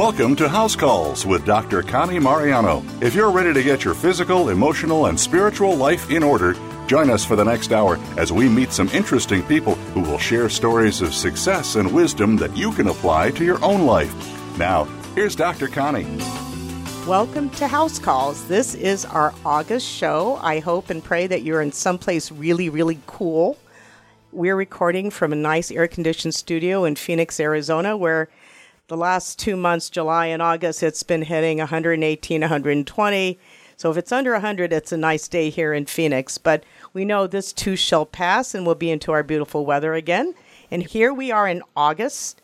Welcome to House Calls with Dr. Connie Mariano. If you're ready to get your physical, emotional, and spiritual life in order, join us for the next hour as we meet some interesting people who will share stories of success and wisdom that you can apply to your own life. Now, here's Dr. Connie. Welcome to House Calls. This is our August show. I hope and pray that you're in someplace really, really cool. We're recording from a nice air conditioned studio in Phoenix, Arizona, where the last two months, July and August, it's been hitting 118, 120. So if it's under 100, it's a nice day here in Phoenix. But we know this too shall pass and we'll be into our beautiful weather again. And here we are in August.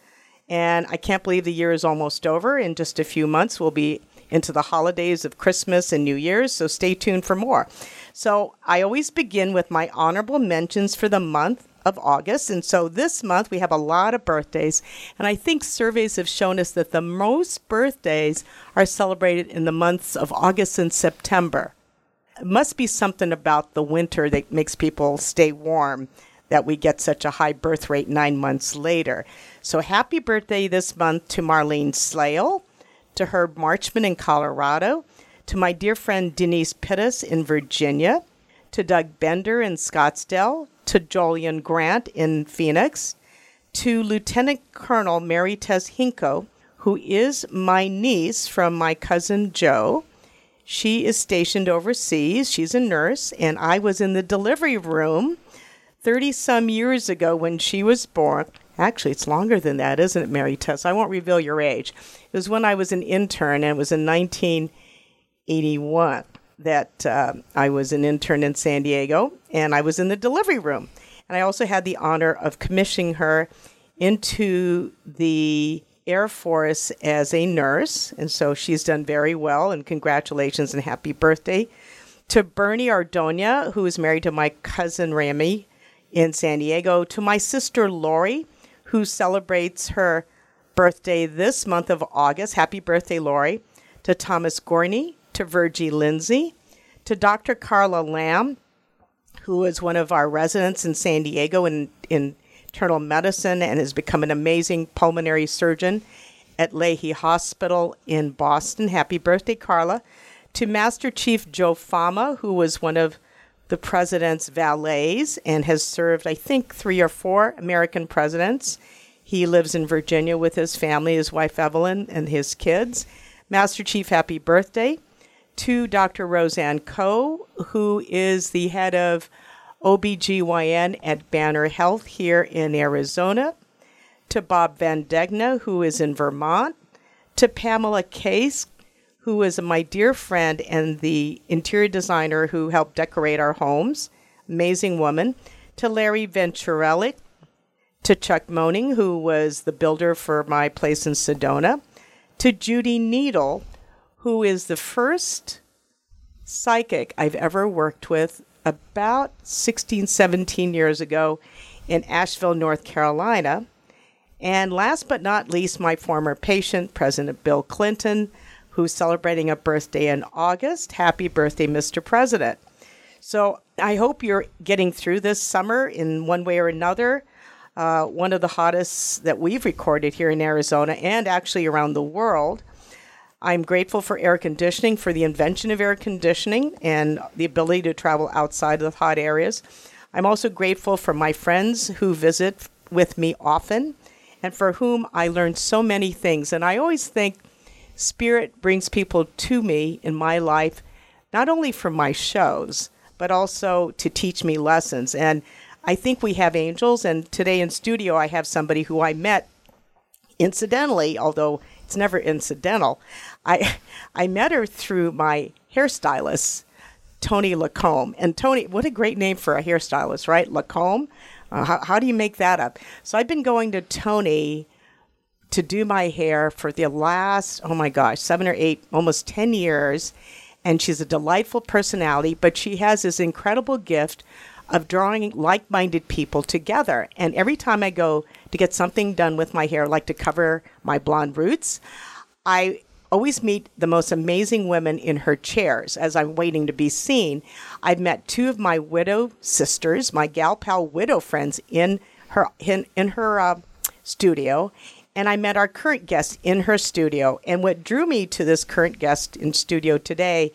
And I can't believe the year is almost over. In just a few months, we'll be into the holidays of Christmas and New Year's. So stay tuned for more. So I always begin with my honorable mentions for the month of August. And so this month we have a lot of birthdays. And I think surveys have shown us that the most birthdays are celebrated in the months of August and September. It must be something about the winter that makes people stay warm that we get such a high birth rate nine months later. So happy birthday this month to Marlene Slale, to Herb Marchman in Colorado, to my dear friend Denise Pittis in Virginia, to Doug Bender in Scottsdale, to Jolian Grant in Phoenix, to Lieutenant Colonel Mary Tess Hinko, who is my niece from my cousin Joe. She is stationed overseas. She's a nurse, and I was in the delivery room 30 some years ago when she was born. Actually, it's longer than that, isn't it, Mary Tess? I won't reveal your age. It was when I was an intern, and it was in 1981 that uh, I was an intern in San Diego and I was in the delivery room. And I also had the honor of commissioning her into the Air Force as a nurse. And so she's done very well. And congratulations and happy birthday to Bernie Ardonia, who is married to my cousin Rami in San Diego, to my sister Lori, who celebrates her birthday this month of August. Happy birthday, Lori. To Thomas Gorney, to Virgie Lindsay, to Dr. Carla Lamb, who is one of our residents in San Diego in, in internal medicine and has become an amazing pulmonary surgeon at Lahey Hospital in Boston. Happy birthday, Carla. To Master Chief Joe Fama, who was one of the president's valets and has served, I think, three or four American presidents. He lives in Virginia with his family, his wife Evelyn, and his kids. Master Chief, happy birthday to Dr. Roseanne Coe, who is the head of OBGYN at Banner Health here in Arizona, to Bob Van Degna, who is in Vermont, to Pamela Case, who is my dear friend and the interior designer who helped decorate our homes. Amazing woman. To Larry Venturelli, to Chuck Moaning, who was the builder for my place in Sedona, to Judy Needle, who is the first psychic I've ever worked with about 16, 17 years ago in Asheville, North Carolina. And last but not least, my former patient, President Bill Clinton, who's celebrating a birthday in August. Happy birthday, Mr. President. So I hope you're getting through this summer in one way or another. Uh, one of the hottest that we've recorded here in Arizona and actually around the world. I'm grateful for air conditioning, for the invention of air conditioning and the ability to travel outside of the hot areas. I'm also grateful for my friends who visit with me often and for whom I learn so many things. And I always think Spirit brings people to me in my life, not only for my shows, but also to teach me lessons. And I think we have angels. And today in studio, I have somebody who I met incidentally, although it's never incidental. I I met her through my hairstylist, Tony Lacombe. And Tony, what a great name for a hairstylist, right? Lacombe. Uh, how, how do you make that up? So I've been going to Tony to do my hair for the last, oh my gosh, seven or eight, almost 10 years. And she's a delightful personality, but she has this incredible gift of drawing like minded people together. And every time I go to get something done with my hair, like to cover my blonde roots, I always meet the most amazing women in her chairs as I'm waiting to be seen. I've met two of my widow sisters, my gal pal widow friends in her in, in her uh, studio, and I met our current guest in her studio. And what drew me to this current guest in studio today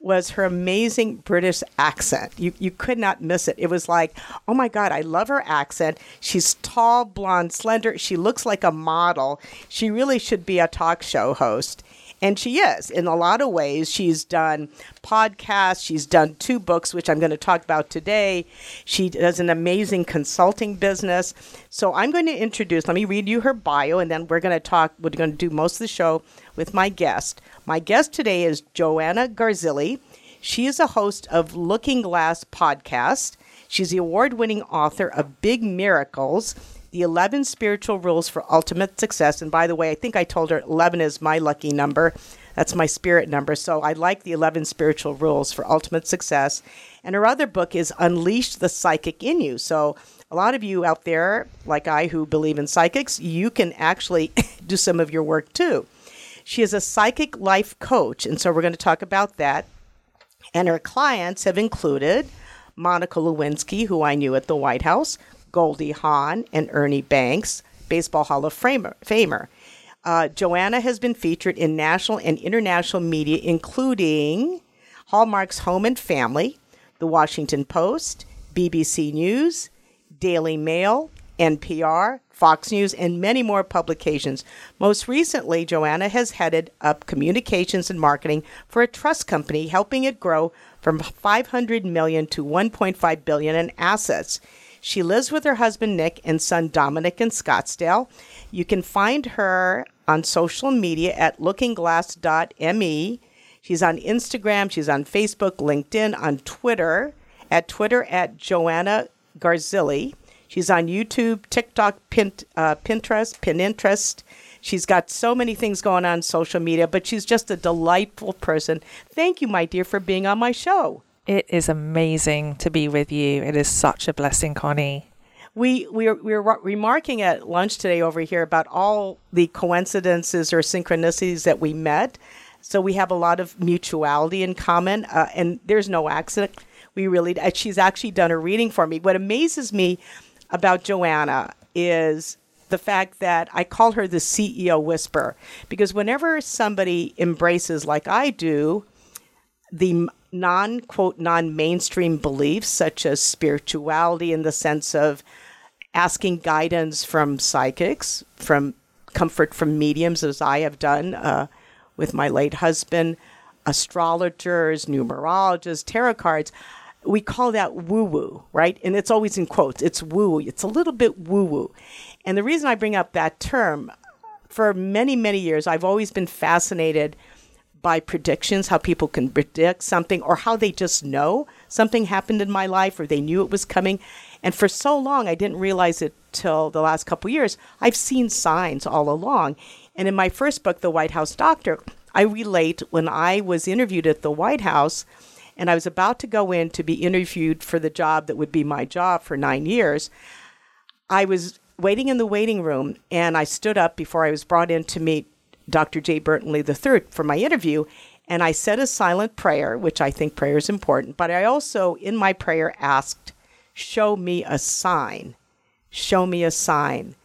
was her amazing British accent. You, you could not miss it. It was like, oh my God, I love her accent. She's tall, blonde, slender. She looks like a model. She really should be a talk show host. And she is in a lot of ways. She's done podcasts, she's done two books, which I'm going to talk about today. She does an amazing consulting business. So I'm going to introduce, let me read you her bio, and then we're going to talk. We're going to do most of the show with my guest. My guest today is Joanna Garzilli. She is a host of Looking Glass podcast. She's the award winning author of Big Miracles the 11 spiritual rules for ultimate success. And by the way, I think I told her 11 is my lucky number. That's my spirit number. So I like the 11 spiritual rules for ultimate success. And her other book is Unleash the Psychic in You. So a lot of you out there, like I, who believe in psychics, you can actually do some of your work too. She is a psychic life coach. And so we're going to talk about that. And her clients have included Monica Lewinsky, who I knew at the White House, Goldie Hawn and Ernie Banks, Baseball Hall of Famer. Uh, Joanna has been featured in national and international media, including Hallmark's Home and Family, The Washington Post, BBC News, Daily Mail, NPR, Fox News, and many more publications. Most recently, Joanna has headed up communications and marketing for a trust company, helping it grow from 500 million to 1.5 billion in assets. She lives with her husband Nick and son Dominic in Scottsdale. You can find her on social media at lookingglass.me. She's on Instagram, she's on Facebook, LinkedIn, on Twitter, at Twitter at Joanna Garzilli. She's on YouTube, TikTok, uh, Pinterest, Pinterest. She's got so many things going on social media, but she's just a delightful person. Thank you, my dear, for being on my show. It is amazing to be with you. It is such a blessing, Connie. We we were, we remarking at lunch today over here about all the coincidences or synchronicities that we met. So we have a lot of mutuality in common, uh, and there's no accident. We really she's actually done a reading for me. What amazes me about Joanna is the fact that I call her the CEO whisper because whenever somebody embraces like I do the non quote non mainstream beliefs such as spirituality in the sense of asking guidance from psychics, from comfort from mediums, as I have done uh, with my late husband, astrologers, numerologists, tarot cards. We call that woo woo, right? And it's always in quotes. It's woo. It's a little bit woo woo. And the reason I bring up that term, for many, many years, I've always been fascinated by predictions, how people can predict something or how they just know something happened in my life or they knew it was coming. And for so long, I didn't realize it till the last couple years. I've seen signs all along. And in my first book, The White House Doctor, I relate when I was interviewed at the White House and I was about to go in to be interviewed for the job that would be my job for nine years. I was waiting in the waiting room and I stood up before I was brought in to meet Dr. J. Burton Lee III for my interview. And I said a silent prayer, which I think prayer is important, but I also, in my prayer, asked, Show me a sign. Show me a sign.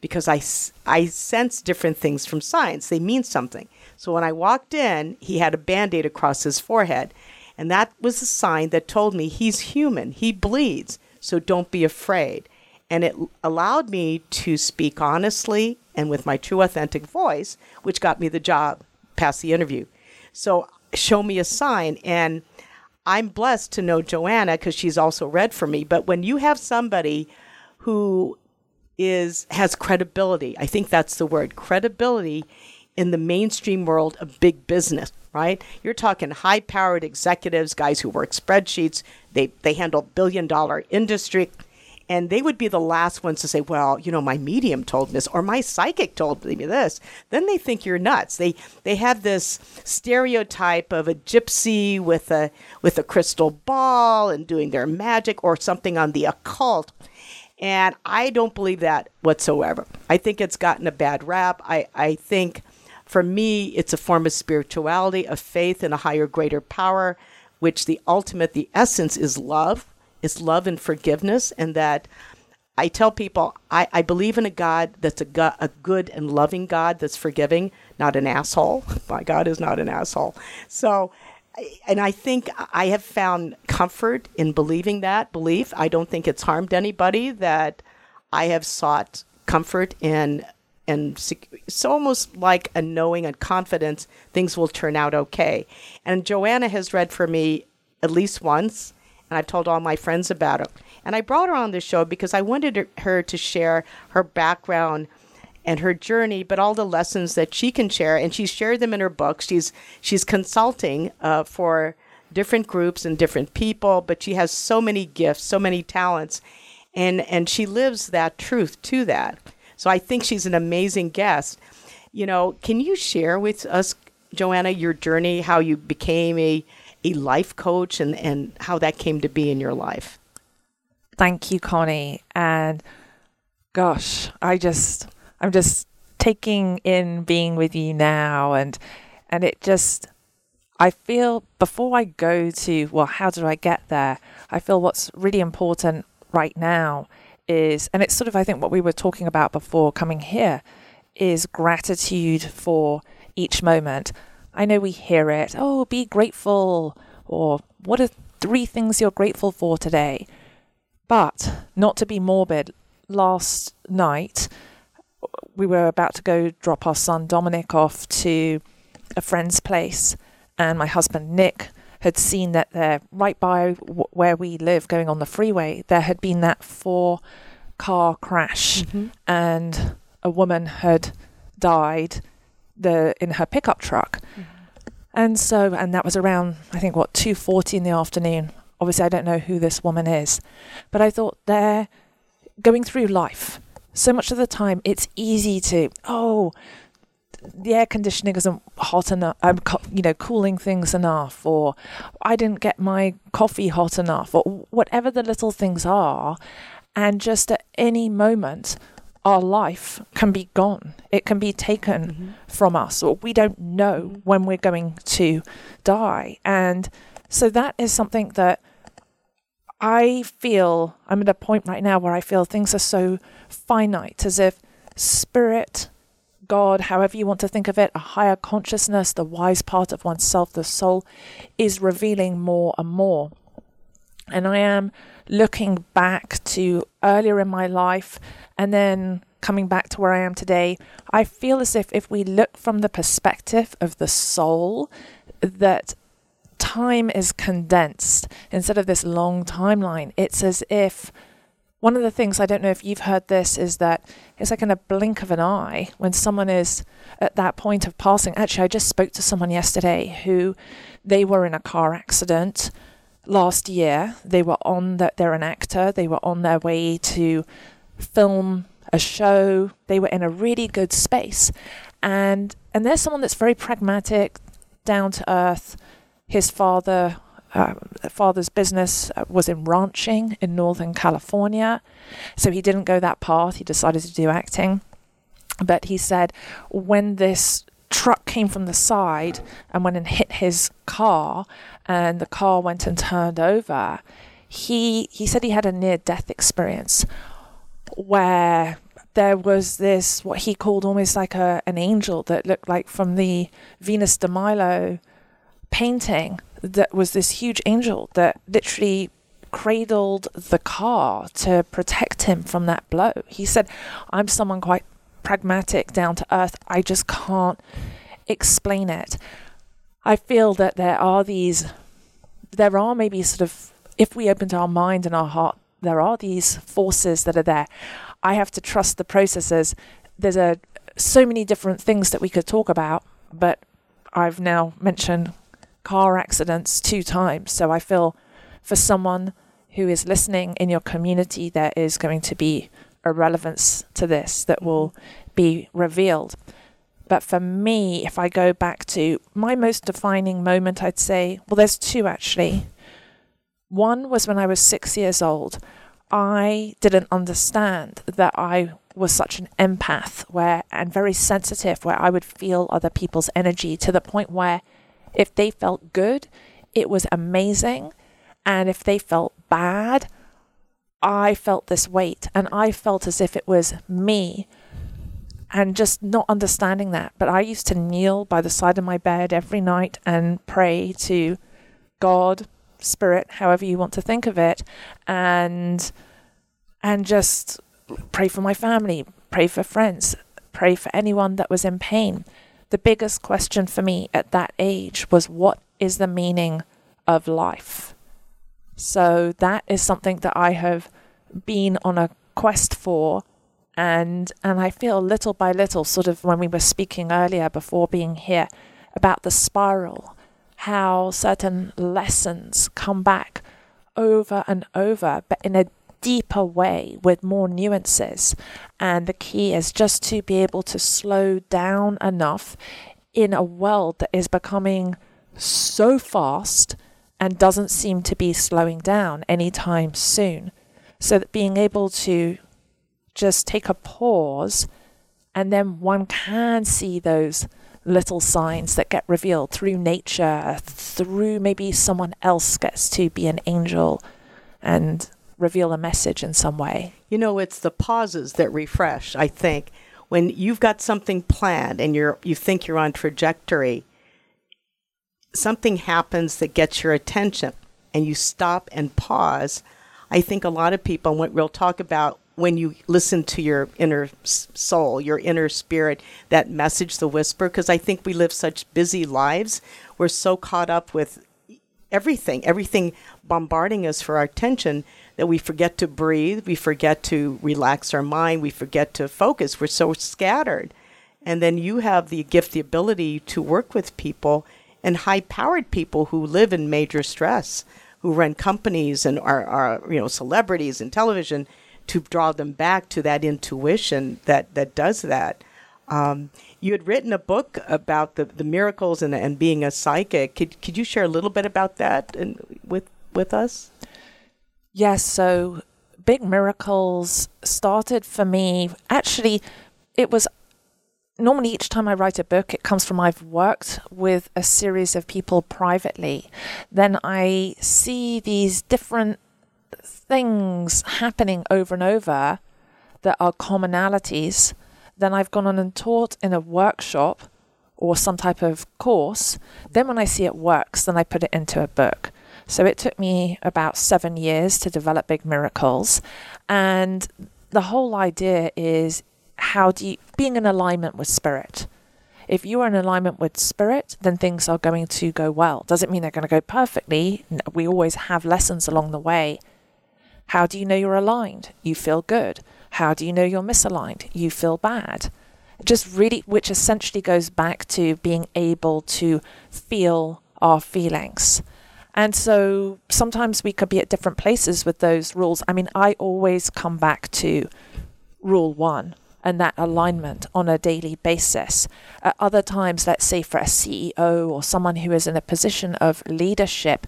Because I, I sense different things from signs. They mean something. So when I walked in, he had a band aid across his forehead. And that was a sign that told me he's human, he bleeds, so don't be afraid. And it allowed me to speak honestly and with my true authentic voice, which got me the job past the interview. So show me a sign. And I'm blessed to know Joanna because she's also read for me. But when you have somebody who is has credibility, I think that's the word, credibility in the mainstream world of big business, right? You're talking high powered executives, guys who work spreadsheets, they, they handle billion dollar industry and they would be the last ones to say, "Well, you know, my medium told me this, or my psychic told me this." Then they think you're nuts. They they have this stereotype of a gypsy with a with a crystal ball and doing their magic, or something on the occult. And I don't believe that whatsoever. I think it's gotten a bad rap. I, I think for me, it's a form of spirituality, of faith in a higher, greater power, which the ultimate, the essence is love is love and forgiveness, and that I tell people I, I believe in a God that's a, go- a good and loving God that's forgiving, not an asshole. My God is not an asshole. So, and I think I have found comfort in believing that belief. I don't think it's harmed anybody that I have sought comfort in and it's almost like a knowing and confidence things will turn out okay. And Joanna has read for me at least once, and I've told all my friends about it. And I brought her on the show because I wanted her to share her background and her journey, but all the lessons that she can share. And she's shared them in her book. She's she's consulting uh, for different groups and different people, but she has so many gifts, so many talents, and and she lives that truth to that. So I think she's an amazing guest. You know, can you share with us, Joanna, your journey, how you became a, a life coach and, and how that came to be in your life? Thank you, Connie. And gosh, I just, I'm just taking in being with you now and, and it just, I feel before I go to, well, how do I get there? I feel what's really important right now is, and it's sort of, I think, what we were talking about before coming here, is gratitude for each moment. I know we hear it, oh, be grateful, or what are three things you're grateful for today? But not to be morbid, last night we were about to go drop our son Dominic off to a friend's place, and my husband Nick had seen that there, right by w- where we live, going on the freeway, there had been that four car crash, mm-hmm. and a woman had died the in her pickup truck. Mm-hmm. And so, and that was around, I think, what two forty in the afternoon. Obviously, I don't know who this woman is, but I thought they're going through life. So much of the time, it's easy to oh, the air conditioning isn't hot enough, I'm, um, you know, cooling things enough, or I didn't get my coffee hot enough, or whatever the little things are. And just at any moment, our life can be gone. It can be taken mm-hmm. from us, or we don't know when we're going to die. And so that is something that I feel I'm at a point right now where I feel things are so finite, as if spirit God, however you want to think of it, a higher consciousness, the wise part of oneself, the soul, is revealing more and more. And I am looking back to earlier in my life and then coming back to where I am today. I feel as if if we look from the perspective of the soul, that time is condensed instead of this long timeline. It's as if one of the things I don't know if you've heard this is that it's like in a blink of an eye when someone is at that point of passing. Actually, I just spoke to someone yesterday who they were in a car accident last year. They were on that they're an actor. They were on their way to film a show. They were in a really good space, and and there's someone that's very pragmatic, down to earth. His father uh, father's business uh, was in ranching in Northern California. So he didn't go that path. He decided to do acting. But he said when this truck came from the side and went and hit his car, and the car went and turned over, he, he said he had a near death experience where there was this, what he called almost like a, an angel that looked like from the Venus de Milo painting that was this huge angel that literally cradled the car to protect him from that blow. He said, I'm someone quite pragmatic, down to earth. I just can't explain it. I feel that there are these, there are maybe sort of, if we open to our mind and our heart, there are these forces that are there. I have to trust the processes. There's a so many different things that we could talk about, but I've now mentioned car accidents two times. So I feel for someone who is listening in your community, there is going to be a relevance to this that will be revealed. But for me, if I go back to my most defining moment, I'd say, well, there's two actually. One was when I was six years old. I didn't understand that I was such an empath where and very sensitive where I would feel other people's energy to the point where if they felt good, it was amazing. And if they felt bad, I felt this weight and I felt as if it was me and just not understanding that. But I used to kneel by the side of my bed every night and pray to God, Spirit, however you want to think of it, and and just pray for my family, pray for friends, pray for anyone that was in pain. The biggest question for me at that age was what is the meaning of life? So that is something that I have been on a quest for and and I feel little by little sort of when we were speaking earlier before being here about the spiral how certain lessons come back over and over but in a deeper way with more nuances. And the key is just to be able to slow down enough in a world that is becoming so fast and doesn't seem to be slowing down anytime soon. So that being able to just take a pause and then one can see those little signs that get revealed through nature, through maybe someone else gets to be an angel and reveal a message in some way. You know, it's the pauses that refresh, I think. When you've got something planned and you're you think you're on trajectory, something happens that gets your attention and you stop and pause, I think a lot of people, what we'll talk about when you listen to your inner soul, your inner spirit, that message, the whisper, because I think we live such busy lives. We're so caught up with everything, everything bombarding us for our attention that we forget to breathe, we forget to relax our mind, we forget to focus. We're so scattered. And then you have the gift, the ability to work with people and high powered people who live in major stress, who run companies and are, are you know celebrities in television to draw them back to that intuition that, that does that. Um, you had written a book about the, the miracles and, and being a psychic. Could, could you share a little bit about that and with, with us? Yes. So, Big Miracles started for me. Actually, it was normally each time I write a book, it comes from I've worked with a series of people privately. Then I see these different things happening over and over that are commonalities. Then I've gone on and taught in a workshop or some type of course. Then when I see it works, then I put it into a book. So it took me about seven years to develop Big Miracles. And the whole idea is how do you being in alignment with spirit. If you are in alignment with spirit then things are going to go well. Doesn't mean they're going to go perfectly. We always have lessons along the way. How do you know you're aligned? You feel good. How do you know you're misaligned? You feel bad. Just really which essentially goes back to being able to feel our feelings. And so sometimes we could be at different places with those rules. I mean i always come back to rule 1 and that alignment on a daily basis. At other times, let's say for a CEO or someone who is in a position of leadership,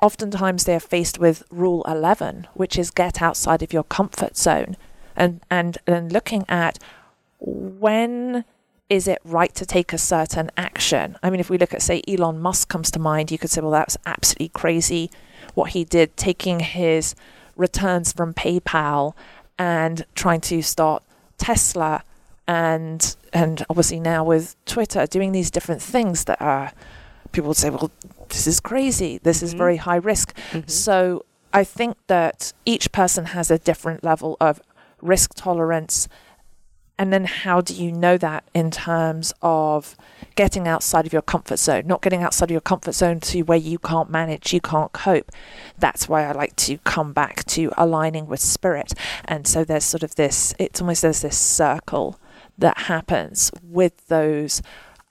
oftentimes they are faced with rule 11, which is get outside of your comfort zone and, and, and looking at when is it right to take a certain action? I mean, if we look at, say, Elon Musk comes to mind, you could say, well, that's absolutely crazy what he did, taking his returns from PayPal and trying to start Tesla and and obviously now with Twitter doing these different things that are people would say, well, this is crazy. This is mm-hmm. very high risk. Mm-hmm. So I think that each person has a different level of risk tolerance and then how do you know that in terms of getting outside of your comfort zone, not getting outside of your comfort zone to where you can't manage, you can't cope. That's why I like to come back to aligning with spirit. And so there's sort of this, it's almost there's this circle that happens with those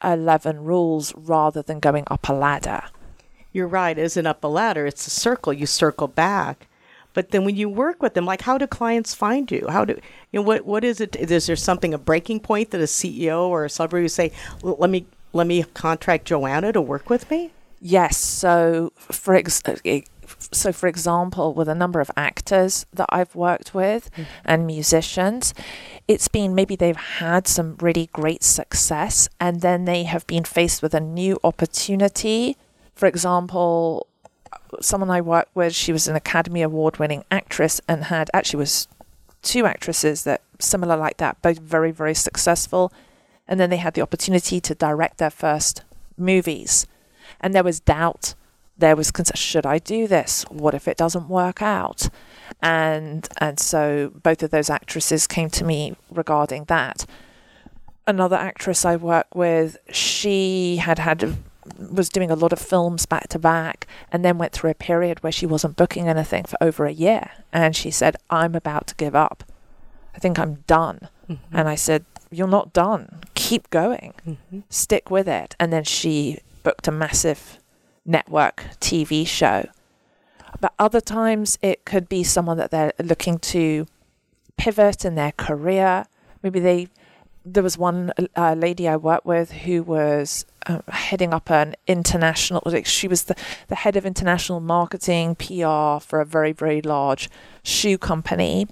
11 rules rather than going up a ladder. You're right, isn't up a ladder, it's a circle. You circle back. But then when you work with them, like how do clients find you? How do you know what what is it? Is there something a breaking point that a CEO or a celebrity would say, let me let me contract Joanna to work with me? Yes. So for ex- so for example, with a number of actors that I've worked with mm-hmm. and musicians, it's been maybe they've had some really great success and then they have been faced with a new opportunity. For example, someone I worked with. She was an Academy Award winning actress and had actually was two actresses that similar like that, both very very successful, and then they had the opportunity to direct their first movies, and there was doubt. There was should I do this? What if it doesn't work out? And and so both of those actresses came to me regarding that. Another actress I work with, she had had was doing a lot of films back to back and then went through a period where she wasn't booking anything for over a year. And she said i'm about to give up. I think i'm done. Mm-hmm. and i said you're not done. Keep going. Mm-hmm. stick with it. And then she booked a massive network tv show. But other times it could be someone that they're looking to pivot in their career. Maybe they there was one uh, lady I worked with who was uh, heading up an international. Like she was the, the head of international marketing PR for a very very large shoe company,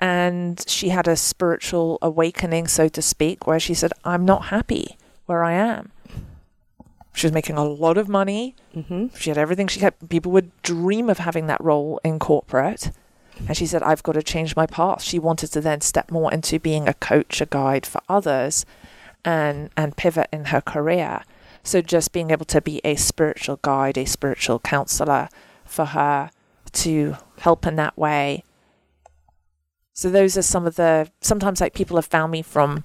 and she had a spiritual awakening, so to speak, where she said, "I'm not happy where I am." She was making a lot of money. Mm-hmm. She had everything she had. People would dream of having that role in corporate and she said, I've got to change my path. She wanted to then step more into being a coach, a guide for others and and pivot in her career. So just being able to be a spiritual guide, a spiritual counselor for her to help in that way. So those are some of the sometimes like people have found me from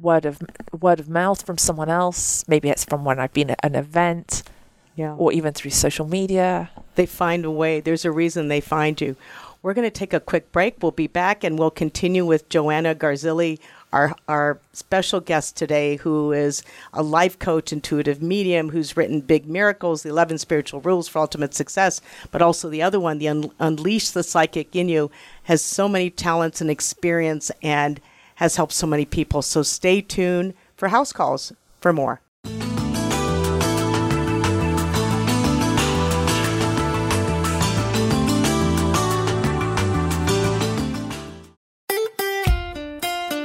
word of word of mouth from someone else. Maybe it's from when I've been at an event. Yeah. Or even through social media. They find a way. There's a reason they find you. We're going to take a quick break. We'll be back and we'll continue with Joanna Garzilli, our, our special guest today, who is a life coach, intuitive medium, who's written Big Miracles, the 11 Spiritual Rules for Ultimate Success, but also the other one, the Un- Unleash the Psychic in You, has so many talents and experience and has helped so many people. So stay tuned for house calls for more.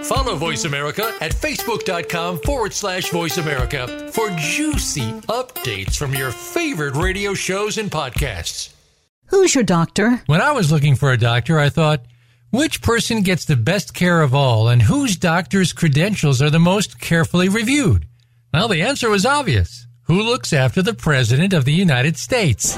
Follow Voice America at facebook.com forward slash voice America for juicy updates from your favorite radio shows and podcasts. Who's your doctor? When I was looking for a doctor, I thought, which person gets the best care of all and whose doctor's credentials are the most carefully reviewed? Well, the answer was obvious. Who looks after the President of the United States?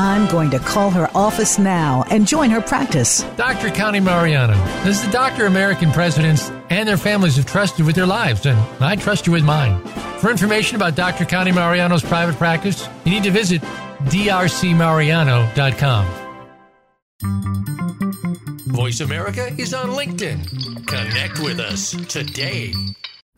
I'm going to call her office now and join her practice. Dr. Connie Mariano This is the doctor American presidents and their families have trusted with their lives, and I trust you with mine. For information about Dr. Connie Mariano's private practice, you need to visit drcmariano.com. Voice America is on LinkedIn. Connect with us today.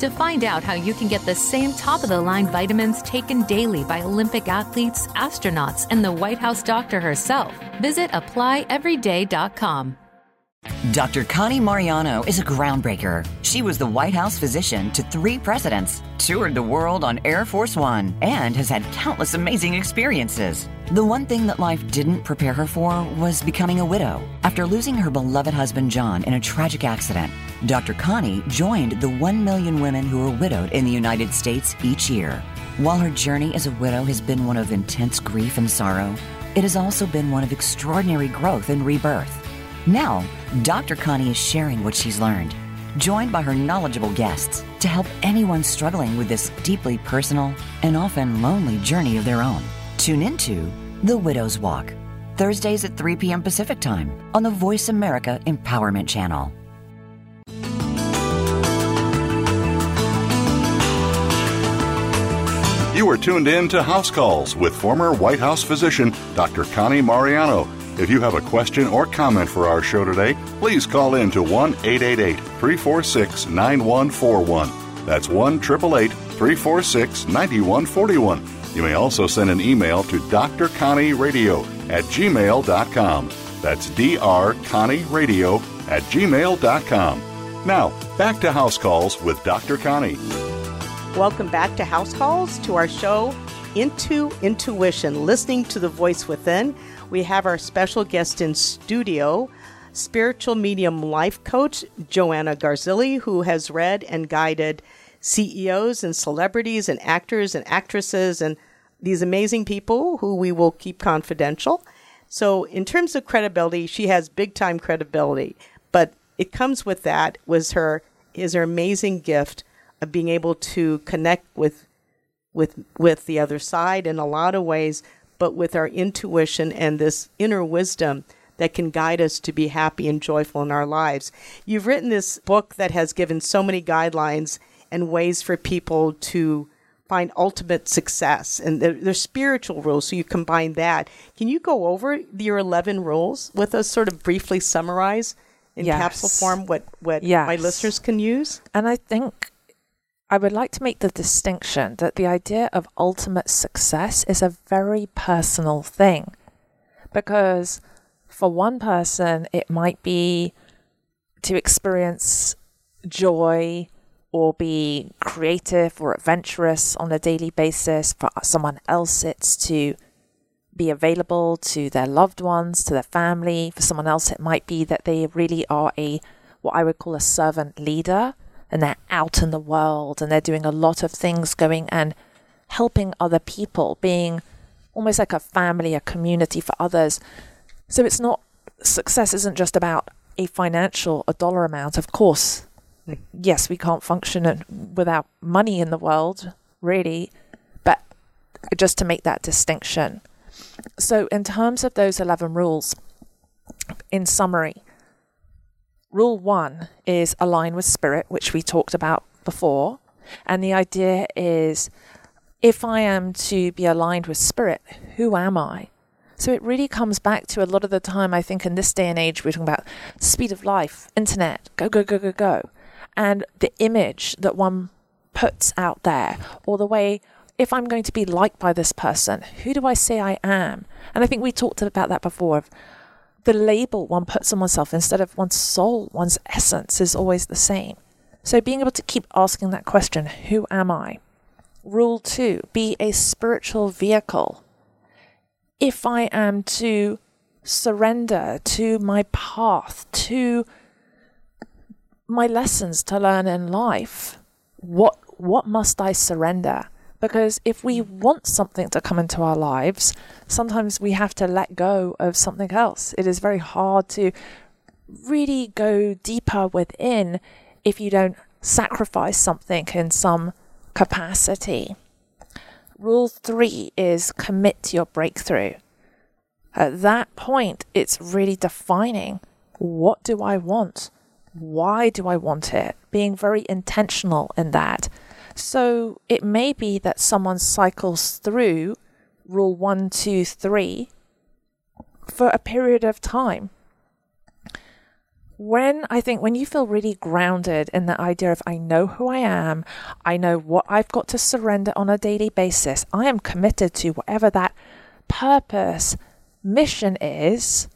To find out how you can get the same top of the line vitamins taken daily by Olympic athletes, astronauts, and the White House doctor herself, visit applyeveryday.com. Dr. Connie Mariano is a groundbreaker. She was the White House physician to three presidents, toured the world on Air Force One, and has had countless amazing experiences. The one thing that life didn't prepare her for was becoming a widow. After losing her beloved husband John in a tragic accident, Dr. Connie joined the 1 million women who are widowed in the United States each year. While her journey as a widow has been one of intense grief and sorrow, it has also been one of extraordinary growth and rebirth. Now, Dr. Connie is sharing what she's learned, joined by her knowledgeable guests to help anyone struggling with this deeply personal and often lonely journey of their own. Tune into The Widow's Walk, Thursdays at 3 p.m. Pacific Time on the Voice America Empowerment Channel. You are tuned in to House Calls with former White House physician Dr. Connie Mariano. If you have a question or comment for our show today, please call in to 1 888 346 9141. That's 1 888 346 9141 you may also send an email to drconnieradio at gmail.com. That's drconnieradio at gmail.com. Now, back to House Calls with Dr. Connie. Welcome back to House Calls to our show Into Intuition, listening to the voice within. We have our special guest in studio, spiritual medium life coach Joanna Garzilli, who has read and guided CEOs and celebrities and actors and actresses and these amazing people who we will keep confidential. So, in terms of credibility, she has big time credibility, but it comes with that was her is her amazing gift of being able to connect with with with the other side in a lot of ways, but with our intuition and this inner wisdom that can guide us to be happy and joyful in our lives. You've written this book that has given so many guidelines and ways for people to find ultimate success and they're, they're, spiritual rules so you combine that can you go over your 11 rules with us sort of briefly summarize in Yes. capsule form what what Yes. my listeners can use And I think I would like to make the distinction that the idea of ultimate success is a very personal thing. Because for one person, it might be to experience joy or be creative or adventurous on a daily basis. For someone else, it's to be available to their loved ones, to their family. For someone else, it might be that they really are a what I would call a servant leader and they're out in the world and they're doing a lot of things going and helping other people, being almost like a family, a community for others. So it's not success isn't just about a financial, a dollar amount. Of course, yes, we can't function without money in the world, really, but just to make that distinction. So, in terms of those 11 rules, in summary, rule one is align with spirit, which we talked about before. And the idea is if I am to be aligned with spirit, who am I? So it really comes back to a lot of the time, I think, in this day and age, we're talking about speed of life, internet, go, go, go, go, go. And the image that one puts out there, or the way, if I'm going to be liked by this person, who do I say I am? And I think we talked about that before. Of the label one puts on oneself instead of one's soul, one's essence is always the same. So being able to keep asking that question, who am I? Rule two, be a spiritual vehicle. If I am to surrender to my path, to my lessons to learn in life, what what must I surrender? Because if we want something to come into our lives, sometimes we have to let go of something else. It is very hard to really go deeper within if you don't sacrifice something in some capacity. Rule three is commit to your breakthrough. At that point, it's really defining what do I want? Why do I want it? Being very intentional in that. So it may be that someone cycles through rule one, two, three for a period of time. When I think when you feel really grounded in the idea of I know who I am, I know what I've got to surrender on a daily basis, I am committed to whatever that purpose, mission is,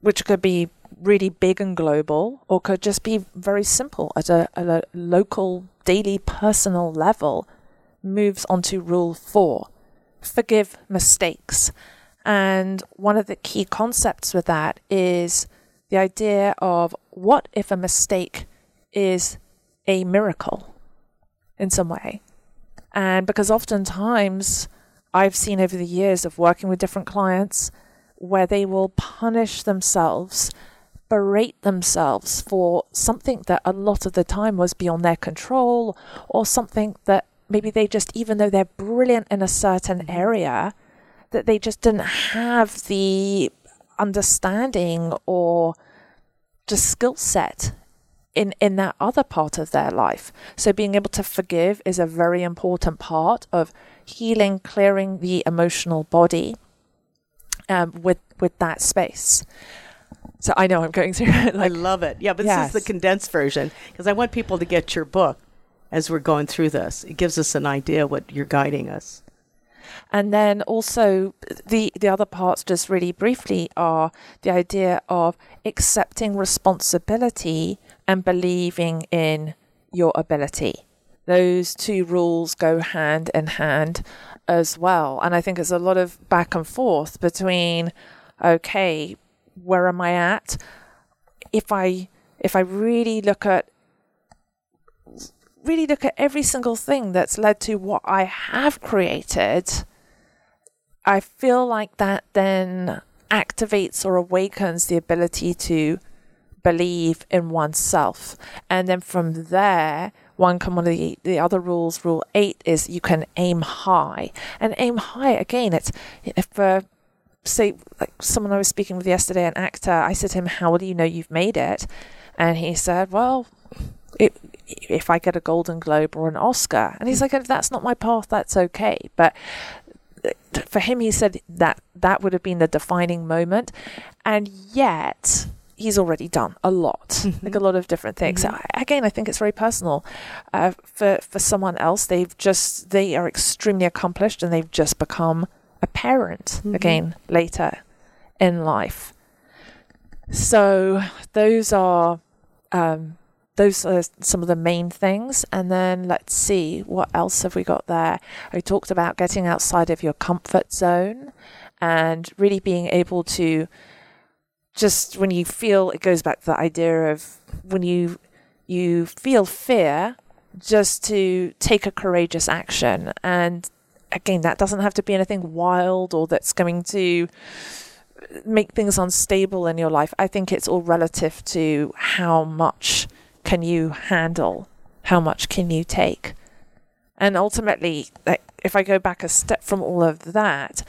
which could be really big and global, or could just be very simple at a, a local, daily, personal level, moves on to rule four forgive mistakes. And one of the key concepts with that is the idea of what if a mistake is a miracle in some way? And because oftentimes I've seen over the years of working with different clients where they will punish themselves, berate themselves for something that a lot of the time was beyond their control or something that maybe they just, even though they're brilliant in a certain area, that they just didn't have the understanding or just skill set in in that other part of their life. So being able to forgive is a very important part of healing, clearing the emotional body um, with with that space. So I know I'm going through it. I love it. Yeah, but this is the condensed version because I want people to get your book as we're going through this. It gives us an idea what you're guiding us. and then also the the other parts, just really briefly, are the idea of accepting responsibility and believing in your ability. Those two rules go hand in hand as well. And I think there's a lot of back and forth between, okay, where am I at? If I if I really look at really look at every single thing that's led to what I have created, I feel like that then activates or awakens the ability to believe in oneself. And then from there, one of the, the other rules, rule eight, is you can aim high. And aim high, again, it's if say like someone I was speaking with yesterday, an actor, I said to him, How do you know you've made it? And he said, Well, it, if I get a Golden Globe or an Oscar. And he's like, if that's not my path, that's okay. But for him, he said that that would have been the defining moment. And yet, he's already done a lot, like a lot of different things. So again, I think it's very personal. Uh, for for someone else, they've just they are extremely accomplished and they've just become a parent again later in life. So those are um, those are some of the main things. And then let's see what else have we got there. I talked about getting outside of your comfort zone and really being able to just when you feel it goes back to the idea of when you you feel fear just to take a courageous action and again that doesn't have to be anything wild or that's going to make things unstable in your life i think it's all relative to how much can you handle how much can you take and ultimately if i go back a step from all of that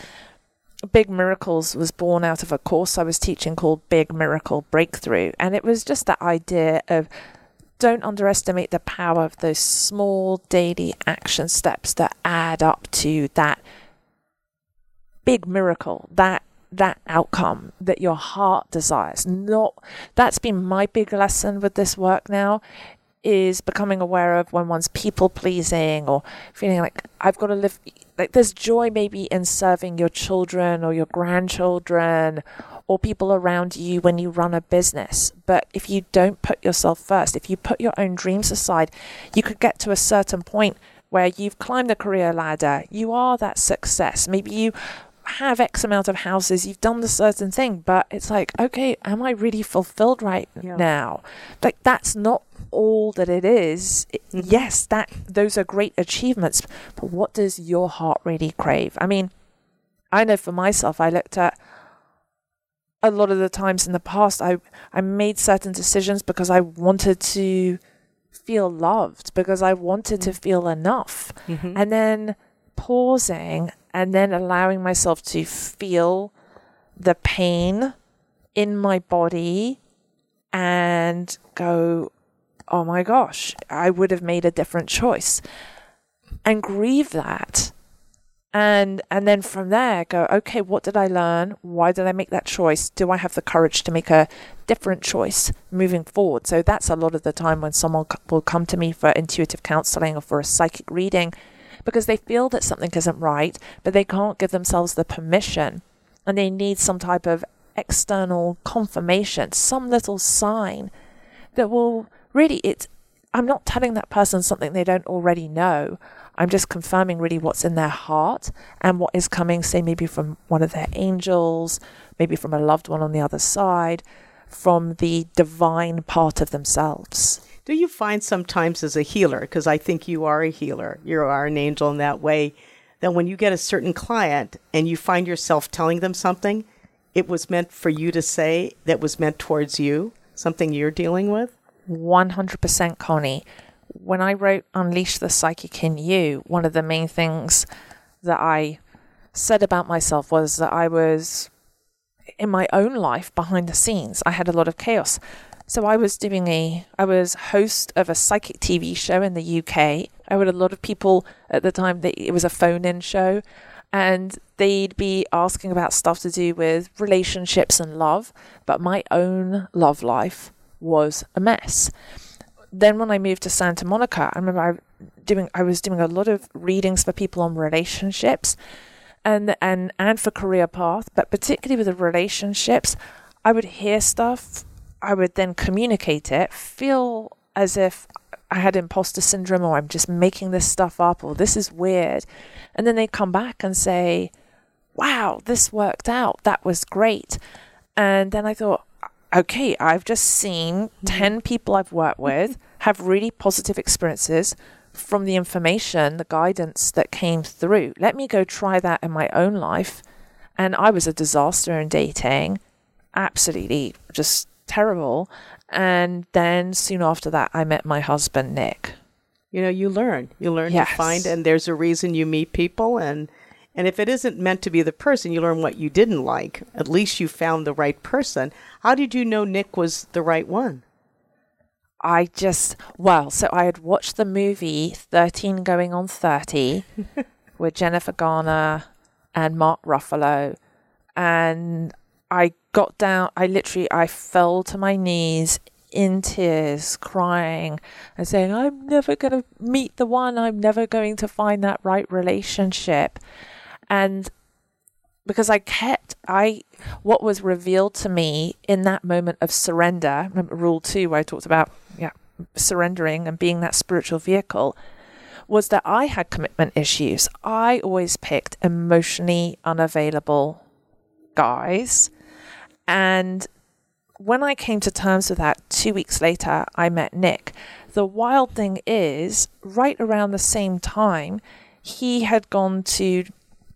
Big Miracles was born out of a course I was teaching called Big Miracle Breakthrough. And it was just that idea of don't underestimate the power of those small daily action steps that add up to that big miracle, that that outcome that your heart desires. Not that's been my big lesson with this work now is becoming aware of when one's people pleasing or feeling like I've got to live like there's joy maybe in serving your children or your grandchildren or people around you when you run a business. But if you don't put yourself first, if you put your own dreams aside, you could get to a certain point where you've climbed the career ladder, you are that success. Maybe you have X amount of houses, you've done the certain thing, but it's like, okay, am I really fulfilled right Yeah. now? Like that's not all that it is. It- Mm-hmm. Yes, that those are great achievements, but what does your heart really crave? I mean, I know for myself, I looked at a lot of the times in the past, I I made certain decisions because I wanted to feel loved, because I wanted to mm-hmm. feel enough, mm-hmm. and then pausing and then allowing myself to feel the pain in my body and go, oh my gosh, I would have made a different choice. And grieve that. And and then from there go, okay, what did I learn? Why did I make that choice? Do I have the courage to make a different choice moving forward? So that's a lot of the time when someone will come to me for intuitive counseling or for a psychic reading because they feel that something isn't right, but they can't give themselves the permission and they need some type of external confirmation, some little sign that will really it's I'm not telling that person something they don't already know. I'm just confirming really what's in their heart and what is coming, say maybe from one of their angels, maybe from a loved one on the other side, from the divine part of themselves. Do you find sometimes as a healer, because I think you are a healer, you are an angel in that way, that when you get a certain client and you find yourself telling them something, it was meant for you to say that was meant towards you, something you're dealing with? 100% Connie. When I wrote Unleash the Psychic in You, one of the main things that I said about myself was that I was in my own life behind the scenes. I had a lot of chaos. So I was doing a I was host of a psychic TV show in the UK. I had a lot of people at the time that it was a phone in show and they'd be asking about stuff to do with relationships and love, but my own love life was a mess. Then when I moved to Santa Monica, I remember I doing I was doing a lot of readings for people on relationships and and and for career path, but particularly with the relationships, I would hear stuff, I would then communicate it, feel as if I had imposter syndrome or I'm just making this stuff up or this is weird. And then they come back and say, wow, this worked out. That was great. And then I thought, okay, I've just seen mm-hmm. 10 people I've worked with have really positive experiences from the information, the guidance that came through. Let me go try that in my own life. And I was a disaster in dating, absolutely just terrible. And then soon after that, I met my husband, Nick. You know, you learn. You learn Yes. to find, and there's a reason you meet people, and and if it isn't meant to be the person, you learn what you didn't like. At least you found the right person. How did you know Nick was the right one? I just, well, so I had watched the movie 13 Going on 30 with Jennifer Garner and Mark Ruffalo. And I got down, I literally, I fell to my knees in tears, crying and saying, I'm never going to meet the one. I'm never going to find that right relationship. And because I kept I what was revealed to me in that moment of surrender. Remember rule two where I talked about yeah surrendering and being that spiritual vehicle was that I had commitment issues. I always picked emotionally unavailable guys. And when I came to terms with that, two weeks later, I met Nick. The wild thing is, right around the same time, he had gone to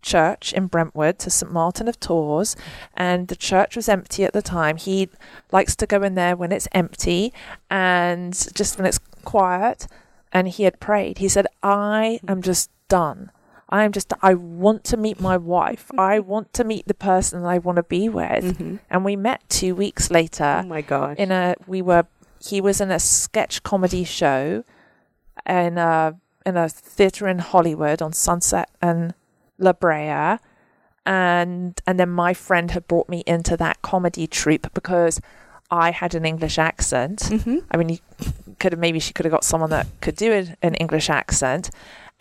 church in Brentwood to St. Martin of Tours, and the church was empty at the time. He likes to go in there when it's empty and just when it's quiet. And he had prayed. He said, I am just done. I am just, I want to meet my wife. Mm-hmm. I want to meet the person that I want to be with. Mm-hmm. And we met two weeks later Oh my gosh. in a we were he was in a sketch comedy show in a in a theater in Hollywood on Sunset and La Brea and and then my friend had brought me into that comedy troupe because I had an English accent. I mean, you could have maybe she could have got someone that could do an, an English accent,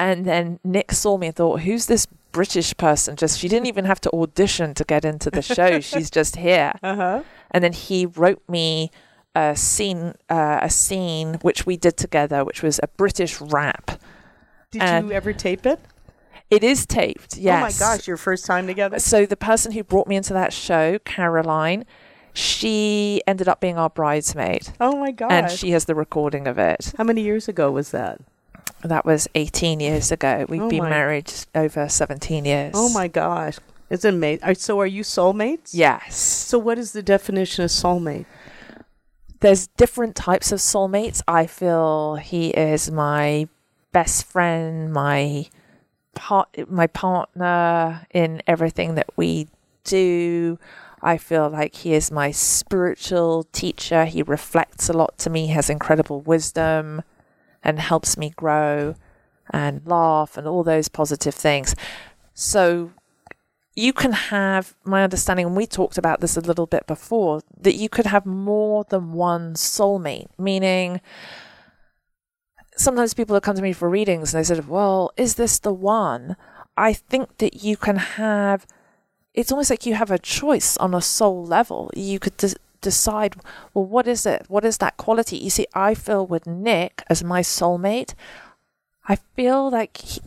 and then Nick saw me and thought, "Who's this British person?" Just she didn't even have to audition to get into the show. She's just here uh-huh. and then he wrote me a scene uh, a scene which we did together which was a british rap Did And- you ever tape it? It is taped yes Oh my gosh, your first time together? so the person who brought me into that show caroline she ended up being our bridesmaid Oh my gosh. and she has the recording of it How many years ago was that? that was 18 years ago we've Oh been my- married over 17 years Oh my gosh. It's amazing. So are you soulmates? yes So what is the definition of soulmate? there's different types of soulmates. I feel he is my best friend, my part, my partner in everything that we do. I feel like he is my spiritual teacher. He reflects a lot to me, has incredible wisdom, and helps me grow and laugh and all those positive things. So you can have my understanding, and we talked about this a little bit before, that you could have more than one soulmate, meaning sometimes people have come to me for readings and they said, Well, is this the one? I think that you can have it's almost like you have a choice on a soul level. You could de- decide, well, what is it? What is that quality? You see, I feel with Nick as my soulmate, I feel like he,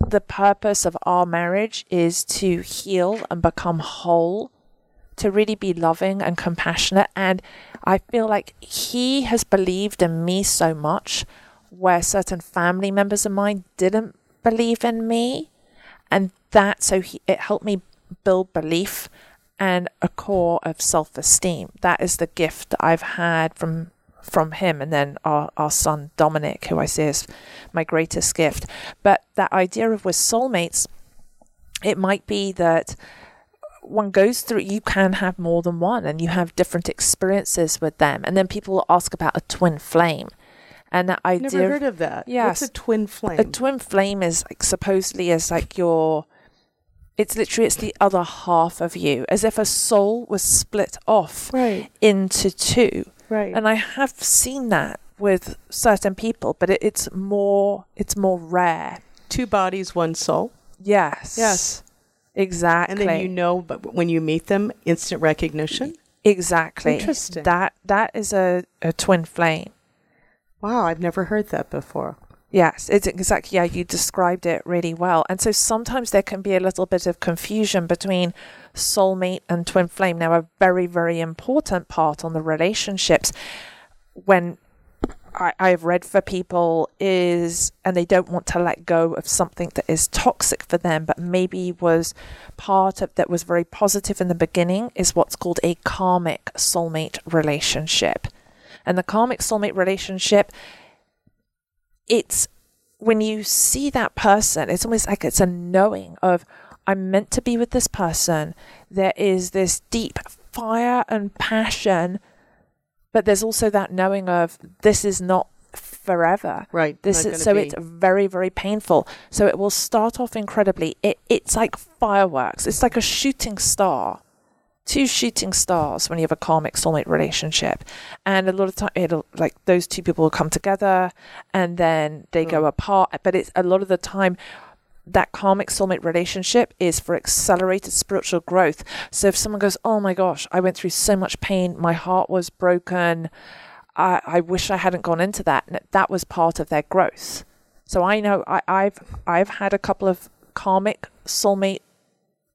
the purpose of our marriage is to heal and become whole, to really be loving and compassionate. And I feel like he has believed in me so much where certain family members of mine didn't believe in me. And that, so he, it helped me build belief and a core of self esteem. That is the gift that I've had from from him and then our, our son Dominic, who I see as my greatest gift. But that idea of with soulmates, it might be that one goes through you can have more than one and you have different experiences with them. And then people will ask about a twin flame. And that idea Never heard of that. Yes. What's a twin flame? a twin flame is like supposedly is like your it's literally it's the other half of you as if a soul was split off right. into two Right. and i have seen that with certain people but it, it's more it's more rare two bodies, one soul. yes Yes. exactly And then you know, but when you meet them, instant recognition. exactly Interesting. that that is a, a twin flame Wow, I've never heard that before. Yes, it's exactly. Yeah, you described it really well. And so sometimes there can be a little bit of confusion between soulmate and twin flame. Now, a very, very important part on the relationships when I, I've read for people is, and they don't want to let go of something that is toxic for them, but maybe was part of that was very positive in the beginning, is what's called a karmic soulmate relationship. And the karmic soulmate relationship it's when you see that person, it's almost like it's a knowing of I'm meant to be with this person. There is this deep fire and passion, but there's also that knowing of this is not forever. Right. This is so be- it's very very painful. So it will start off incredibly. It it's like fireworks. It's like a shooting star. Two shooting stars when you have a karmic soulmate relationship, and a lot of time it'll like those two people will come together, and then they go mm. apart. But it's a lot of the time that karmic soulmate relationship is for accelerated spiritual growth. So if someone goes, "Oh my gosh, I went through so much pain. My heart was broken. I, I wish I hadn't gone into that." That was part of their growth. So I know I, I've I've had a couple of karmic soulmate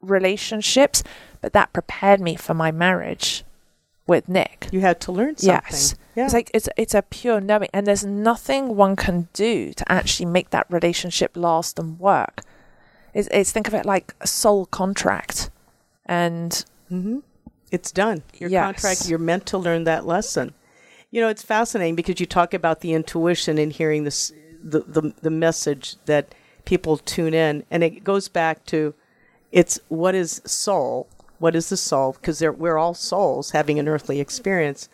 relationships, but that prepared me for my marriage with Nick. You had to learn something. Yes. Yeah. It's like it's it's a pure knowing and there's nothing one can do to actually make that relationship last and work. It's, it's think of it like a soul contract. And hmm It's done. Your Yes. contract, you're meant to learn that lesson. You know, it's fascinating because you talk about the intuition and hearing this, the, the, the message that people tune in. And it goes back to it's what is soul? What is the soul? Because we're all souls having an earthly experience.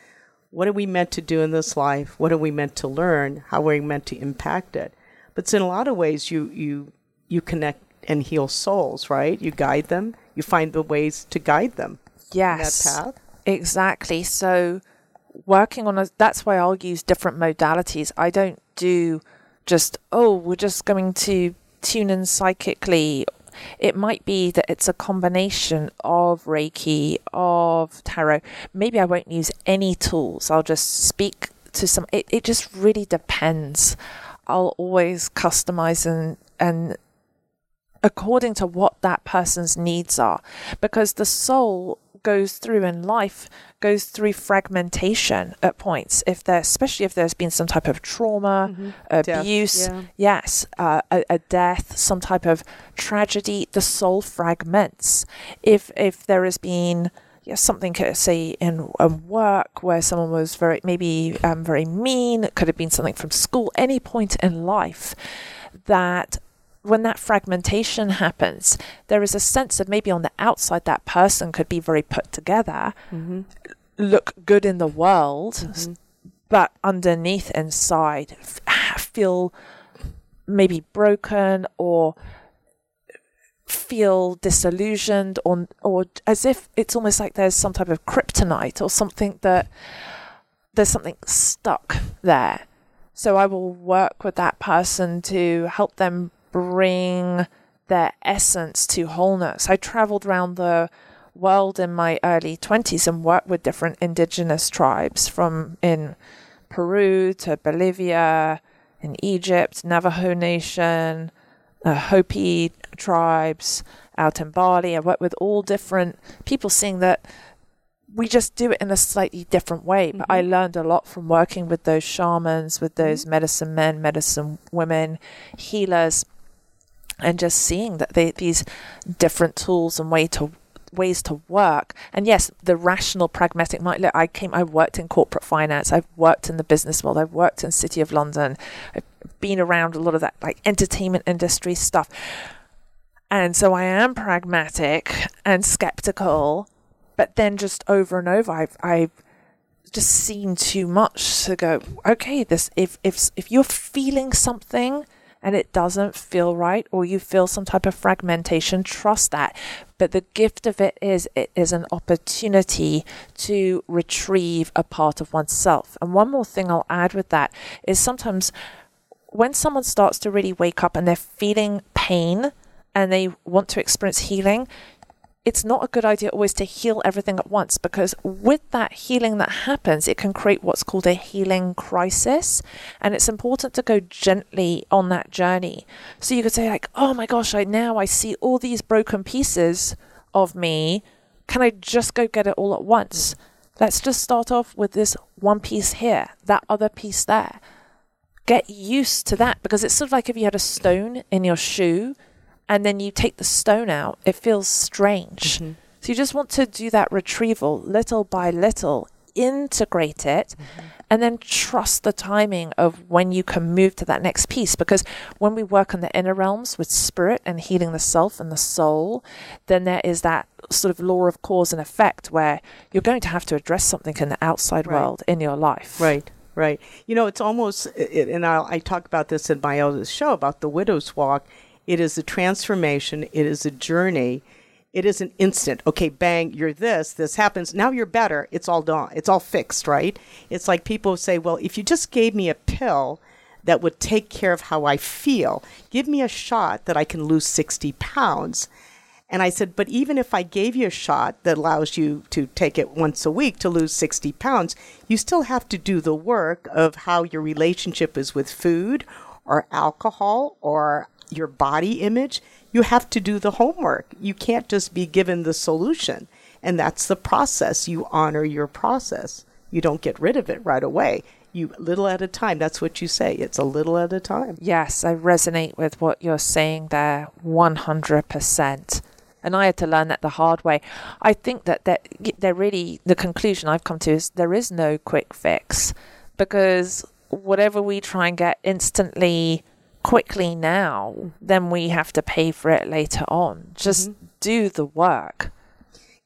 What are we meant to do in this life? What are we meant to learn? How are we meant to impact it? But in a lot of ways you, you, you connect and heal souls, right? You guide them. You find the ways to guide them yes. in that path. Exactly. So working on a that's why I'll use different modalities. I don't do just oh, we're just going to tune in psychically. It might be that it's a combination of Reiki, of tarot. Maybe I won't use any tools. I'll just speak to some it, it just really depends. I'll always customize and and according to what that person's needs are because the soul goes through in life goes through fragmentation at points if there especially if there's been some type of trauma Death, abuse yeah. yes uh, a, a death some type of tragedy the soul fragments if if there has been yeah, something say in a work where someone was very maybe um, very mean it could have been something from school any point in life that when that fragmentation happens, there is a sense of maybe on the outside that person could be very put together, mm-hmm. look good in the world, s- but underneath inside feel maybe broken or feel disillusioned or or as if it's almost like there's some type of kryptonite or something that there's something stuck there. So I will work with that person to help them bring their essence to wholeness. I traveled around the world in my early 20s and worked with different indigenous tribes from in Peru to Bolivia, in Egypt, Navajo Nation, uh, Hopi tribes out in Bali. I worked with all different people, seeing that we just do it in a slightly different way. But I learned a lot from working with those shamans, with those medicine men, medicine women, healers, and just seeing that they these different tools and way to ways to work. And yes, the rational, pragmatic mind. Look, I came. I worked in corporate finance. I've worked in the business world. I've worked in City of London. I've been around a lot of that like entertainment industry stuff. And so I am pragmatic and skeptical, but then just over and over, I've, I've just seen too much to go okay this if if if you're feeling something and it doesn't feel right or you feel some type of fragmentation trust that. But the gift of it is it is an opportunity to retrieve a part of oneself. And one more thing I'll add with that is sometimes when someone starts to really wake up and they're feeling pain and they want to experience healing it's not a good idea always to heal everything at once because with that healing that happens, it can create what's called a healing crisis. And it's important to go gently on that journey. So you could say, like, oh my gosh, I now I see all these broken pieces of me. Can I just go get it all at once? Let's just start off with this one piece here, that other piece there. Get used to that because it's sort of like if you had a stone in your shoe and then you take the stone out, it feels strange. Mm-hmm. So you just want to do that retrieval little by little, integrate it, mm-hmm. and then trust the timing of when you can move to that next piece. Because when we work on the inner realms with spirit and healing the self and the soul, then there is that sort of law of cause and effect where you're going to have to address something in the outside right. world in your life. Right. Right. You know, it's almost, and I'll, I talk about this in my other show about the widow's walk it is a transformation, it is a journey. It is an instant. Okay, bang, you're this, this happens. Now you're better. It's all done. It's all fixed, right? It's like people say, well, if you just gave me a pill that would take care of how I feel, give me a shot that I can lose 60 pounds. And I said, but even if I gave you a shot that allows you to take it once a week to lose 60 pounds, you still have to do the work of how your relationship is with food or alcohol or your body image, you have to do the homework. You can't just be given the solution. And that's the process. You honor your process. You don't get rid of it right away. You little at a time. That's what you say. It's a little at a time. Yes, I resonate with what you're saying there 100%. And I had to learn that the hard way. I think that there really the conclusion I've come to is there is no quick fix because whatever we try and get instantly quickly now, then we have to pay for it later on. Just mm-hmm. do the work.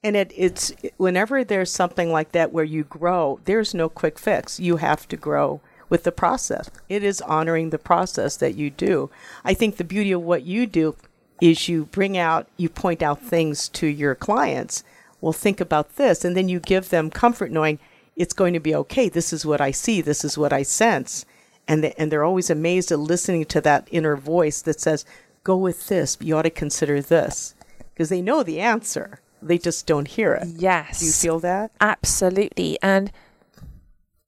And it, it's whenever there's something like that where you grow, there's no quick fix. You have to grow with the process. It is honoring the process that you do. I think the beauty of what you do is you bring out, you point out things to your clients. Well, think about this. And then you give them comfort knowing it's going to be okay. This is what I see. This is what I sense and they, and they're always amazed at listening to that inner voice that says, "Go with this. You ought to consider this," because they know the answer. They just don't hear it. Yes. Do you feel that? Absolutely. And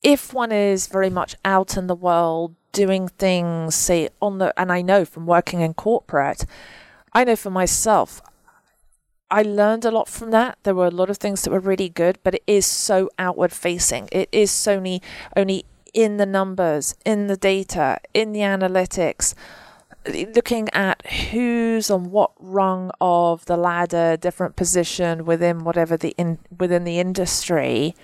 if one is very much out in the world doing things, say on the, and I know from working in corporate, I know for myself, I learned a lot from that. There were a lot of things that were really good, but it is so outward facing. It is so only, only in the numbers, in the data, in the analytics, looking at who's on what rung of the ladder, different position within whatever the in within the industry,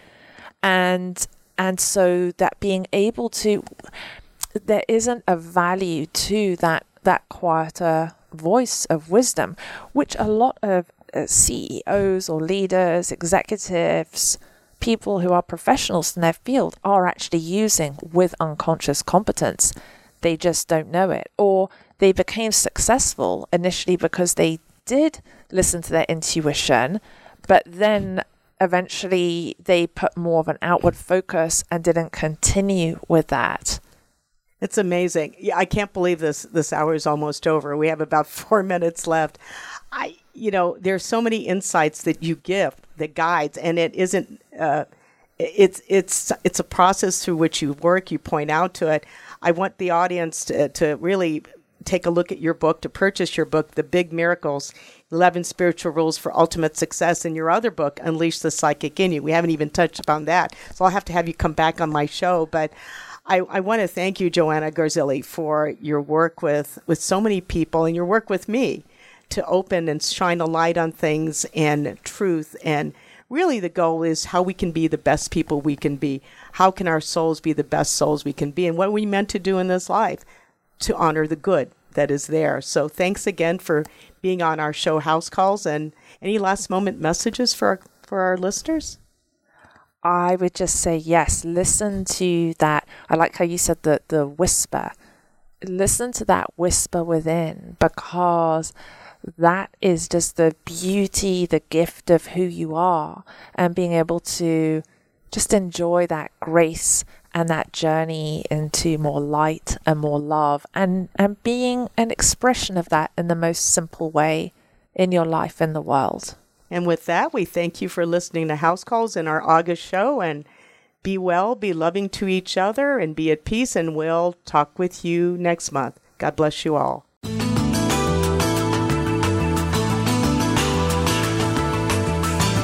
and and so that being able to there isn't a value to that that quieter voice of wisdom, which a lot of uh, CEOs or leaders, executives, people who are professionals in their field are actually using with unconscious competence. They just don't know it. Or they became successful initially because they did listen to their intuition, but then eventually they put more of an outward focus and didn't continue with that. It's amazing. Yeah, I can't believe this this hour is almost over. We have about 4 minutes left. I you know, there's so many insights that you give, the guides, and it isn't. Uh, it's it's it's a process through which you work. You point out to it. I want the audience to, to really take a look at your book, to purchase your book, The Big Miracles 11 Spiritual Rules for Ultimate Success, and your other book, Unleash the Psychic in You. We haven't even touched upon that. So I'll have to have you come back on my show. But I, I want to thank you, Joanna Garzilli, for your work with, with so many people and your work with me to open and shine a light on things and truth. And really, the goal is how we can be the best people we can be. How can our souls be the best souls we can be? And what are we meant to do in this life? To honor the good that is there. So thanks again for being on our show, House Calls. And any last moment messages for our, for our listeners? I would just say yes. Listen to that. I like how you said the the whisper. Listen to that whisper within because that is just the beauty, the gift of who you are, and being able to just enjoy that grace and that journey into more light and more love and, and being an expression of that in the most simple way in your life in the world. And with that, we thank you for listening to House Calls in our August show and be well, be loving to each other, and be at peace. And we'll talk with you next month. God bless you all.